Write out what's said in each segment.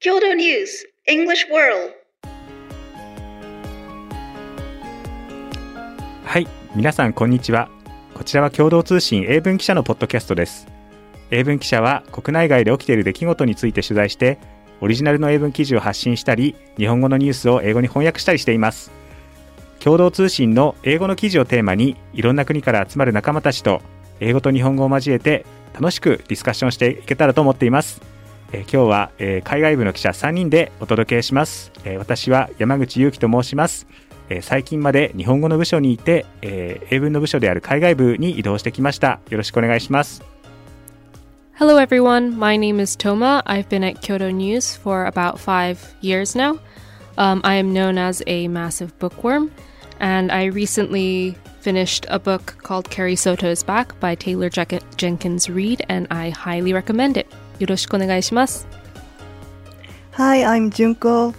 郷土ニュース English World. はい皆さんこんにちは。こちらは共同通信英文記者のポッドキャストです。英文記者は国内外で起きている出来事について取材してオリジナルの英文記事を発信したり日本語のニュースを英語に翻訳したりしています。共同通信の英語の記事をテーマにいろんな国から集まる仲間たちと英語と日本語を交えて楽しくディスカッションしていけたらと思っています。えー今日は、えー海外部の記者3人でお届けします、えー私は山口祐希と申します、えー最近まで日本語の部署にいて、えー英文の部署である海外部に移動してきましたよろしくお願いします Hello, everyone. My name is Toma. I've been at Kyoto News for about five years now. Um, I am known as a massive bookworm, and I recently finished a book called Carrie Soto's Back by Taylor Je Jenkins Reid, and I highly recommend it. よろしくお願いします。Hi, I'm Junko,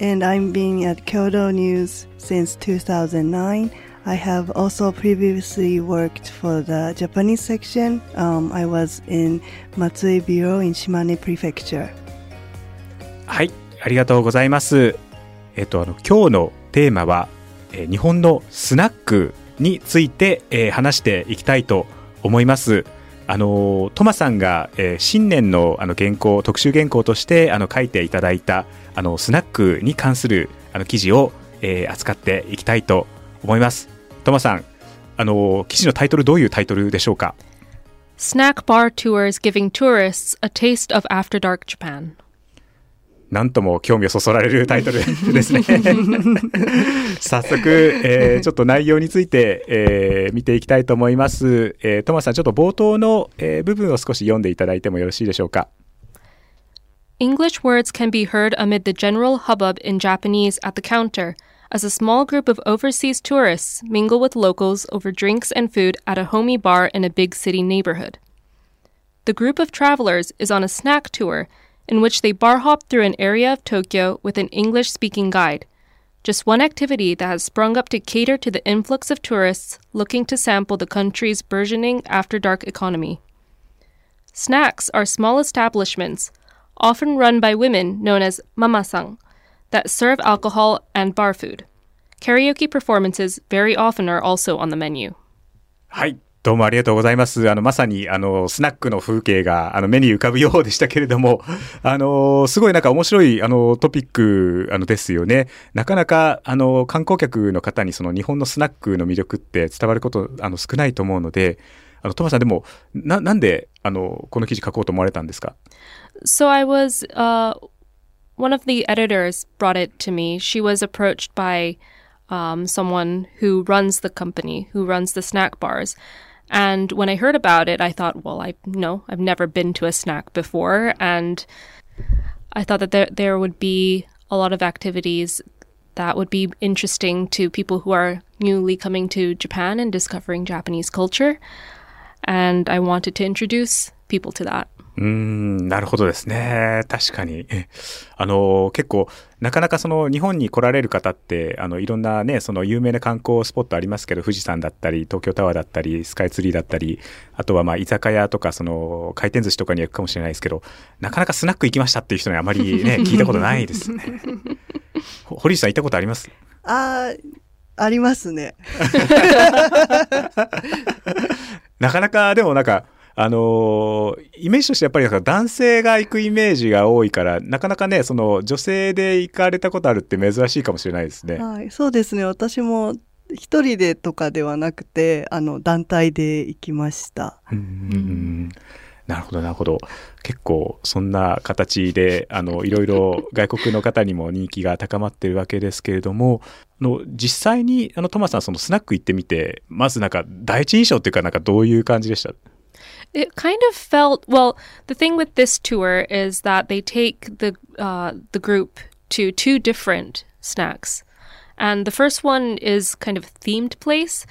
and I'm being at Kyoto News since 2009. I have also previously worked for the Japanese section. Um, I was in Matsui Bureau in Shimane Prefecture. はいありがとうございますえっ、とあの今日のテーマは、えー日本のスナックについて、えー話していきたいと思いますあのートマさんが、えー新年のあの原稿特集原稿としてあの書いていただいたあのスナックに関するあの記事を、えー扱っていきたいと思いますトマさんあのー記事のタイトルどういうタイトルでしょうか？Snack bar tours giving tourists a taste of after dark Japan. なんとも興味をそそられるタイトルですね。早速、えーちょっと内容について、えー見ていきたいと思います。えートマスさん、ちょっと冒頭の、えー部分を少し読んでいただいてもよろしいでしょうか。English words can be heard amid the general hubbub in Japanese at the counter as a small group of overseas tourists mingle with locals over drinks and food at a homey bar in a big city neighborhood. The group of travelers is on a snack tour in which they bar hop through an area of Tokyo with an English speaking guide. Just one activity that has sprung up to cater to the influx of tourists looking to sample the country's burgeoning after dark economy. Snacks are small establishments, often run by women known as mama-san, that serve alcohol and bar food. Karaoke performances very often are also on the menu. はい。どうもありがとうございます。あの、まさに、あの、スナックの風景が、あの、目に浮かぶようでしたけれども、あの、すごいなんか面白い、あの、トピック、あの、ですよね。なかなか、あの、観光客の方に、その、日本のスナックの魅力って伝わること、あの、少ないと思うので、あの、トマさんでも、な、なんで、あの、この記事書こうと思われたんですか？So I was, uh, one of the editors brought it to me. She was approached by um, someone who runs the company, who runs the snack bars. And when I heard about it, I thought, well, I no, I've never been to a snack before, and I thought that there there would be a lot of activities that would be interesting to people who are newly coming to Japan and discovering Japanese culture. And I wanted to introduce people to that. うーん、なるほどですね。確かに。え あの、結構、なかなかその日本に来られる方って、あの、いろんなね、その有名な観光スポットありますけど、富士山だったり、東京タワーだったり、スカイツリーだったり、あとはまあ、居酒屋とか、その、回転寿司とかには行くかもしれないですけど、なかなかスナック行きましたっていう人にはあまりね、聞いたことないですね。ほ堀内さん行ったことあります？あー、ありますね。なかなか、でもなんか、あのーイメージとしてやっぱりなんか男性が行くイメージが多いから、なかなかね、その女性で行かれたことあるって珍しいかもしれないですね。はい、そうですね。私も一人でとかではなくて、あの、団体で行きました。うんうんうんなるほど、なるほど。結構、そんな形で、あの、いろいろ外国の方にも人気が高まってるわけですけれども、の実際に、あの、トマさん、そのスナック行ってみて、まずなんか、第一印象っていうか、なんかどういう感じでした It kind of felt well. The thing with this tour is that they take the uh, the group to two different snacks, and the first one is kind of themed place.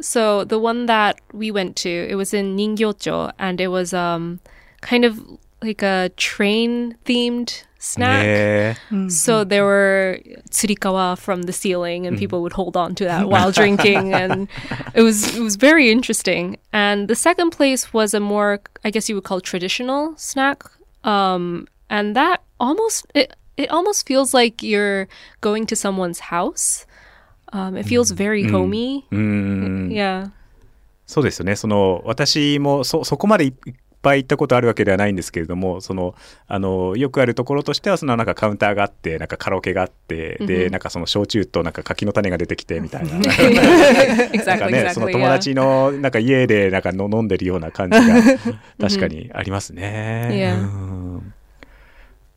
So the one that we went to, it was in Ningyocho, and it was um kind of like a train themed snack. ね So there were tsurikawa from the ceiling, and people would hold on to that while drinking, and it was it was very interesting. And the second place was a more, I guess you would call traditional snack, um, and that almost it it almost feels like you're going to someone's house. Um, it feels very homey. Yeah. そうですよね。その、私もそ、そこまでいいっぱい行ったことあるわけではないんですけれども、その、あの、よくあるところとしては、そのなんかカウンターがあって、なんかカラオケがあって、で、なんかその焼酎となんか柿の種が出てきてみたいな。なんかね、その.友.達のなんか家でなんかの飲んでるような感じが確かにありますね。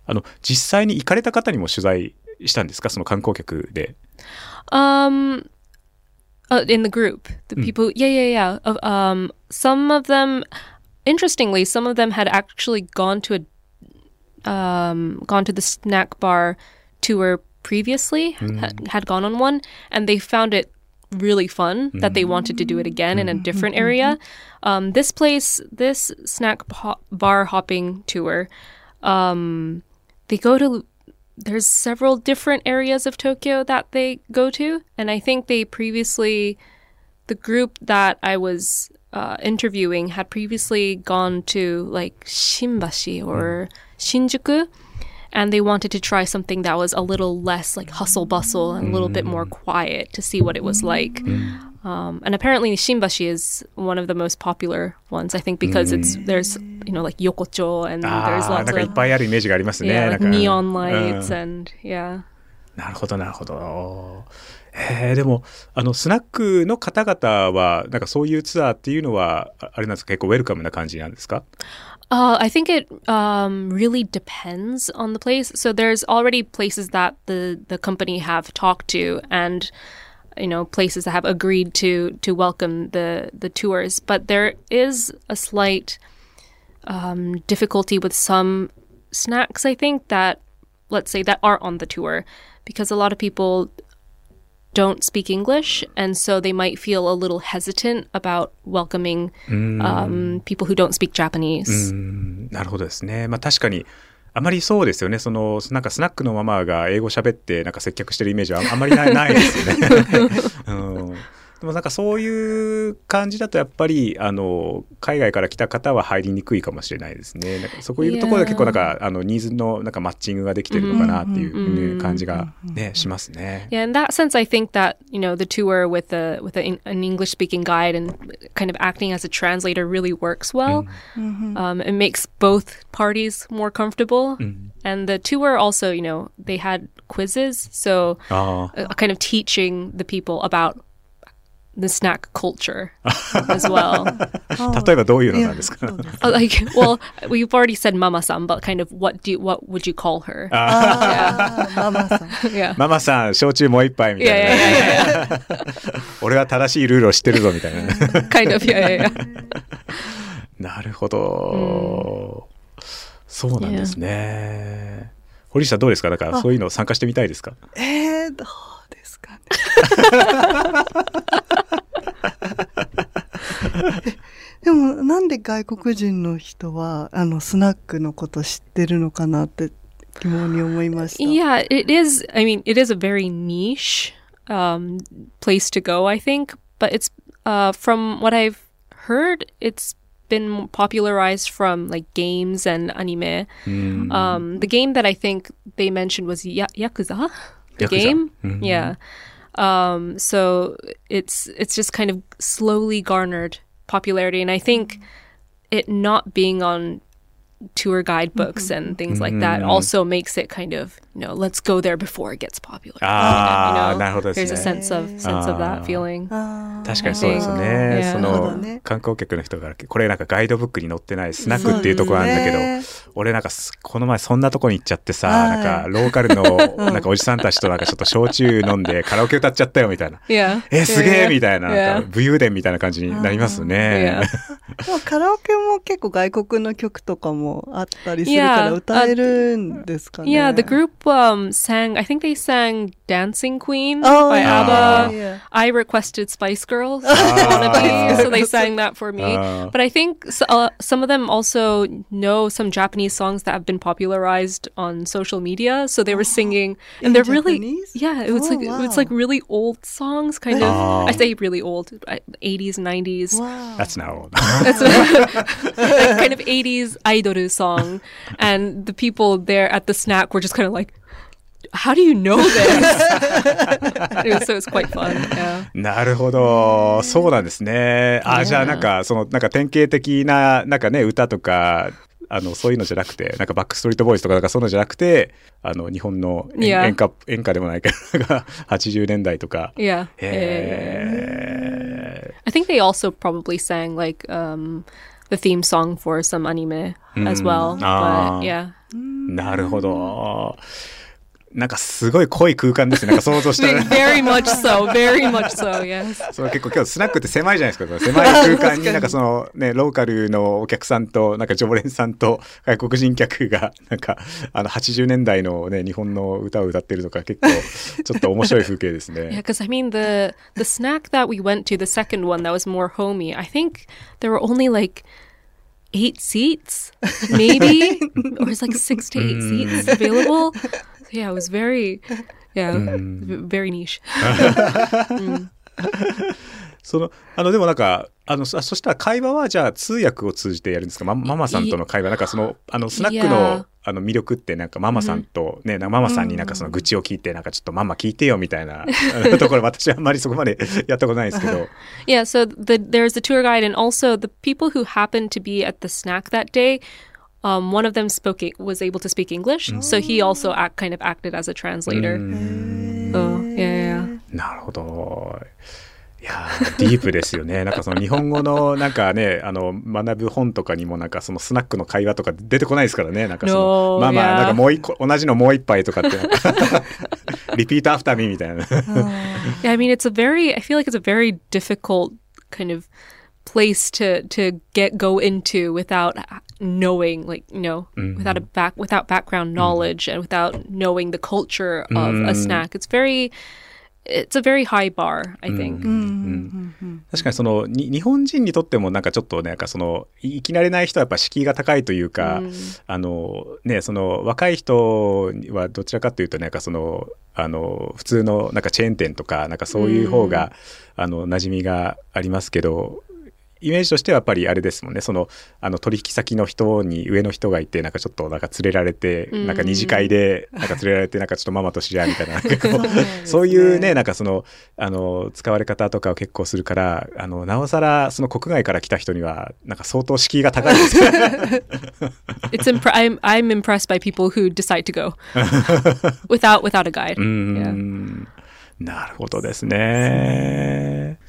あの実際に行かれた方にも取材したんですか？その観光客で。Um, uh, in the group, the people, yeah, yeah, yeah. Of um, some of them, interestingly, some of them had actually gone to a, um, gone to the snack bar tour previously, had, had gone on one, and they found it really fun that they wanted to do it again in a different area. Um, this place, this snack bar hopping tour, um, they go to there's several different areas of Tokyo that they go to, and I think they previously, the group that I was uh, interviewing had previously gone to like Shimbashi or Shinjuku, and they wanted to try something that was a little less like hustle bustle and a little bit more quiet to see what it was like. Um, and apparently, Shimbashi is one of the most popular ones. I think because it's there's you know like Yokocho and there's ああ、 lots なんかいっ of ぱいあるイメージがありますね。 yeah なん like か neon lights うん and yeah. なるほど、なるほど。えー、でも、あの、スナックの方々は、なんかそういうツアーっていうのは、ああれなんですか、結構ウェルカムな感じなんですか Uh, I think it um, really depends on the place. So there's already places that the the company have talked to, and you know places that have agreed to to welcome the the tours. But there is a slight um, difficulty with some snacks. I think that let's say that are on the tour, because a lot of people don't speak English, and so they might feel a little hesitant about welcoming um, people who don't speak Japanese. なるほどですね。まあ確かに、あまりそうですよね。その、なんかスナックのママが英語喋って、なんか接客してるイメージはああんまりないないですよね。うん でもなんかそういう感じだとやっぱりあの海外から来た方は入りにくいかもしれないですね。なんかそういうところで結構なんかあのニーズのなんかマッチングができてるのかなっていう、ね感じがねしますね。Yeah, in that sense, I think that you know the tour with a with a, an English speaking guide and kind of acting as a translator really works well. Um, it makes both parties more comfortable, and the tour also, you know, they had quizzes, so uh, kind of teaching the people about the snack culture as well. 例えばどういうのなんですか、Uh, like, well, we've already said mama-san, but kind of what do you, what would you call her? あーママさん。yeah. ママさん焼酎もう一杯み Yeah, たいな、yeah, yeah, yeah, 俺は正しいルールを知ってるぞみたいな yeah. kind of, yeah, yeah, yeah. なるほど、そうなんですね、堀内さんどうですかだからそういうの参加してみたいですかえー、どうですかね。でもなんで外国人の人はあのスナックのこと知ってるのかなって疑問に思いました。Yeah, it is. I mean, it is a very niche um, place to go, I think. But it's uh, from what I've heard, it's been popularized from like games and anime. Um, the game that I think they mentioned was ya- Yakuza. The Yakuza. game, yeah. Um, so it's it's just kind of slowly garnered popularity, and I think it not being on tour guidebooks and things like that also makes it kind of you know let's go there before it gets popular. Ah, you know? なるほどですね。There's a sense of sense of that feeling. 確かにそうですよね。Yeah. そなるほの観光客の人からこれなんかガイドブックに載ってないスナックっていうところなんだけど、そうで俺なんかすこの前そんなとこに行っちゃってさ、はいなんかローカルのなんかおじさんたちとなんかちょっと焼酎飲んで カラオケ歌っちゃったよみたいな。Yeah. え、すげえみたいな、Yeah. なんか武勇伝みたいな感じになりますね。でも カラオケも結構外国の曲とかもあったりするから.歌えるんですかね。Yeah, the group um, sang, I think they sang Dancing Queen Oh, by yeah, ABBA. yeah. I requested Spice Girls wannabe, so they sang that for me. Ah. but I think s- uh, some of them also know some Japanese songs that have been popularized on social media, so they were singing, and In they're really yeah, it was Oh, like it's wow. like really old songs, kind of. Ah. I say really old, 80s, 90s. Wow. That's now. Old. That's like kind of 80s idol song. And the people there at the snack were just kind of like, how do you know this? so it was quite fun. Yeah. なるほど。そうなんですね。あ、Yeah. じゃあなんか、その、なんか典型的な、なんかね、歌とか、あの、そういうのじゃなくて、なんかバックストリートボーイズとか、なんかそういうのじゃなくて、あの、日本の演 Yeah. 演歌、演歌でもないけど、なんか80年代とか。Yeah. yeah, yeah. へ I think they also probably sang like um, the theme song for some anime as well. Ah. But yeah. ーなるほど。 なんかすごい濃い空間ですね。なんか想像したら。Very much so. Very much so. Yes. そう結構今日スナックって狭いじゃないですか。狭い空間になんかそのね、ローカルのお客さんと、なんか常連さんと外国人客が、なんかあの80年代のね、日本の歌を歌ってるとか結構ちょっと面白い風景です Yeah, ね。because I mean the the snack that we went to, the second one that was more homey. I think there were only like eight seats, maybe, or it's like six to eight seats available. Yeah, it was very, yeah, very niche. その、あのでもなんか、あの、そそしたら会話はじゃあ通訳を通じてやるんですか？マママさんとの会話。なんかその、あの、スナック.のあの魅力ってなんかママさんとね、なんかママさんになんかその愚痴を聞いて、なんかちょっとママ聞いてよみたいな ところ、私はあんまりそこまでやったことないですけど。Yeah, so the there's the tour guide, and also the people who happened to be at the snack that day. Um, one of them spoke was able to speak English, mm. so he mm. also act, kind of acted as a translator. Mm. So, yeah, yeah. なるほど。いやディープですよね。なんかその日本語のなんかね、あの学ぶ本とかにもなんかそのスナックの会話とか出てこないですからね。なんかその、no, まあまあなんかもう一個同じのもう一杯とかってなんか repeat oh. Yeah. I mean it's a very I feel like it's a very difficult kind of place to to get go into without knowing, like, you know, without a back, without background knowledge and without knowing the culture of a snack. It's very, it's a very high bar, I think. 確かにそのに日本人にとってもなんかちょっとねなんかそのい生き慣れない人はやっぱ敷居が高いというか、あのねその若い人はどちらかというとなんかそのあの普通のなんかチェーン店とかなんかそういう方が、あの馴染みがありますけどイメージとしてはやっぱりあれですもんね。そのあの取引先の人に上の人がいてなんかちょっとなんか連れられて、なんか二次会でなんか連れられてなんかちょっとママと知り合いみたいな。そういうねなんかそのあの使われ方とかを結構するからあのなおさらその国外から来た人にはなんか相当敷居が高いですよね。It's impre- I'm, I'm impressed by people who decide to go. Without, without a guide. なるほどですね。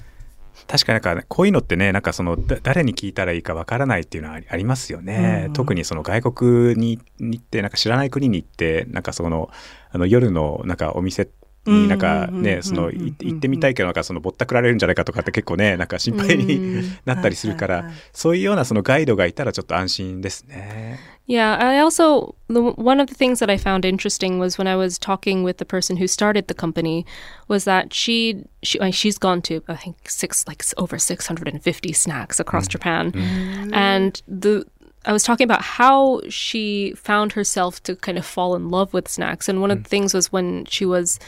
確かになんかねこういうのってねなんかそのだ誰に聞いたらいいかわからないっていうのはありますよね、特にその外国にに行ってなんか知らない国に行ってなんかそのあの夜のなんかお店になんかうんうんうんうんねそのい行ってみたいけどなんかそのぼったくられるんじゃないかとかって結構ねなんか心配になったりするからそういうようなそのガイドがいたらちょっと安心ですね。Yeah, I also the, one of the things that I found interesting was when I was talking with the person who started the company was that she she she's gone to I think six like over 650 snacks across Japan. And the I was talking about how she found herself to kind of fall in love with snacks. And one of the things was when she was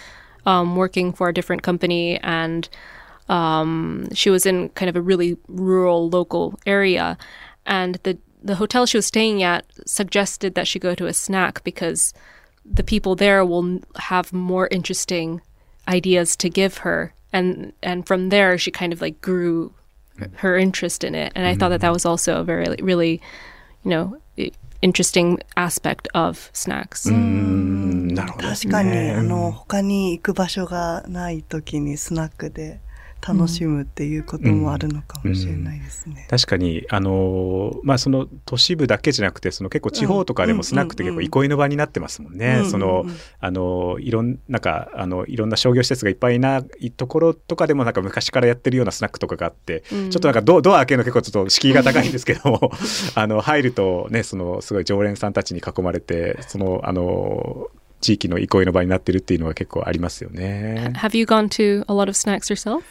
um, working for a different company and um, she was in kind of a really rural local area. And the the hotel she was staying at suggested that she go to a snack because the people there will n- have more interesting ideas to give her and and from there she kind of like grew her interest in it and i thought that that was also a very really you know i- interesting aspect of snacks うんなるほどです確ね。かに、あの、他に行く場所がない時にスナックで 楽しむっていうこともあるのかもしれないですね。確かにあのーまあその都市部だけじゃなくてその結構地方とかでもスナックって結構憩いの場になってますもんね。うんそのうんうんあのいろんなんかあのいろんな商業施設がいっぱいないところとかでもなんか昔からやってるようなスナックとかがあって、ちょっとなんかドドア開けるの結構ちょっと敷居が高いんですけども あの入るとねそのすごい常連さんたちに囲まれてそのあの地域の憩いの場になってるっていうのは結構ありますよね。Have you gone to a lot of snacks yourself?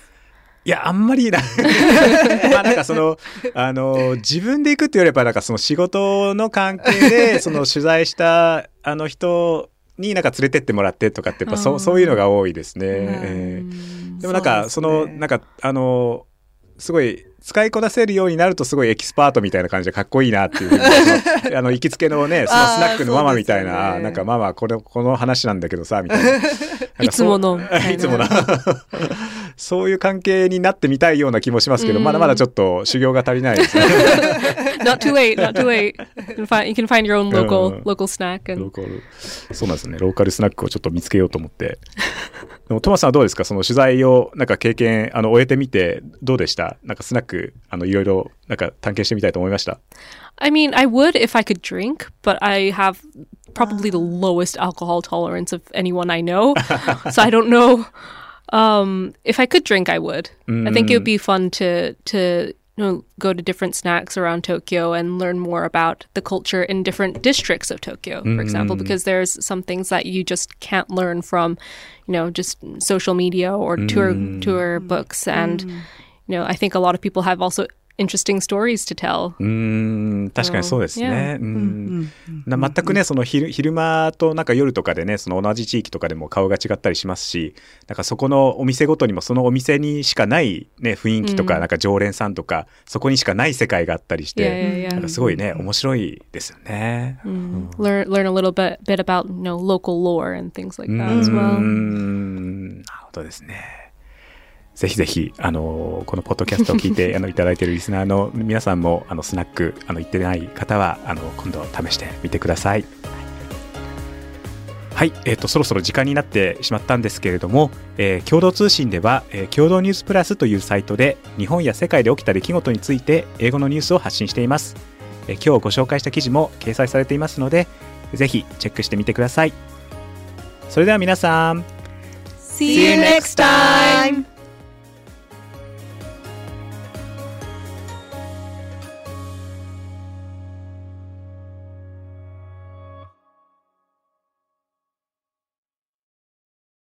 いや、あんまりな。まあなんかその、あの、自分で行くって言われば、なんかその仕事の関係で、その取材したあの人になんか連れてってもらってとかって、やっぱそそういうのが多いですね。ええ。でもなんか、その、なんか、あの、すごい、使いこなせるようになるとすごいエキスパートみたいな感じでかっこいいなっていう あの行きつけのねそのスナックのママみたいな、ね。なんかママこれこの話なんだけどさみたいな。いつもの。いつものそういう関係になってみたいような気もしますけど、うんまだまだちょっと修行が足りないですね not too late, not too late. You can find, you can find your own local Uh, local snack ロ and ーカルそうなんですねローカルスナックをちょっと見つけようと思ってでもトマスさんはどうですかその取材をなんか経験あの終えてみてどうでしたなんかスナックあのいろいろなんか探検してみたいと思いました I mean, I would if I could drink, but I have probably the lowest alcohol tolerance of anyone I know. so I don't know. Um, if I could drink, I would. I think it would mm. be fun to to you know, go to different snacks around Tokyo and learn more about the culture in different districts of Tokyo, for example, mm. because there's some things that you just can't learn from, you know, just social media or tour mm. tour books. And you know, I think a lot of people have also interesting stories to tell. うーん確かにそうですね。Yeah. うんな全くねその昼昼間となんか夜とかでねその同じ地域とかでも顔が違ったりしますしなんかそこのお店ごとにもそのお店にしかない、ね、雰囲気とか、うんなんか常連さんとかそこにしかない世界があったりして、yeah, なん.かすごいね面白いですよね。learn learn a little bit bit about you know local lore and things like that as well. んなるほどですね。ぜひぜひ、あのこのポッドキャストを聞いて あのいただいているリスナーの皆さんもあのスナックあの行ってない方はあの今度試してみてください。はい、えー、とそろそろ時間になってしまったんですけれども、えー共同通信では、えー共同ニュースプラスというサイトで日本や世界で起きた出来事について英語のニュースを発信しています、えー今日ご紹介した記事も掲載されていますのでぜひチェックしてみてくださいそれでは皆さん See you next time.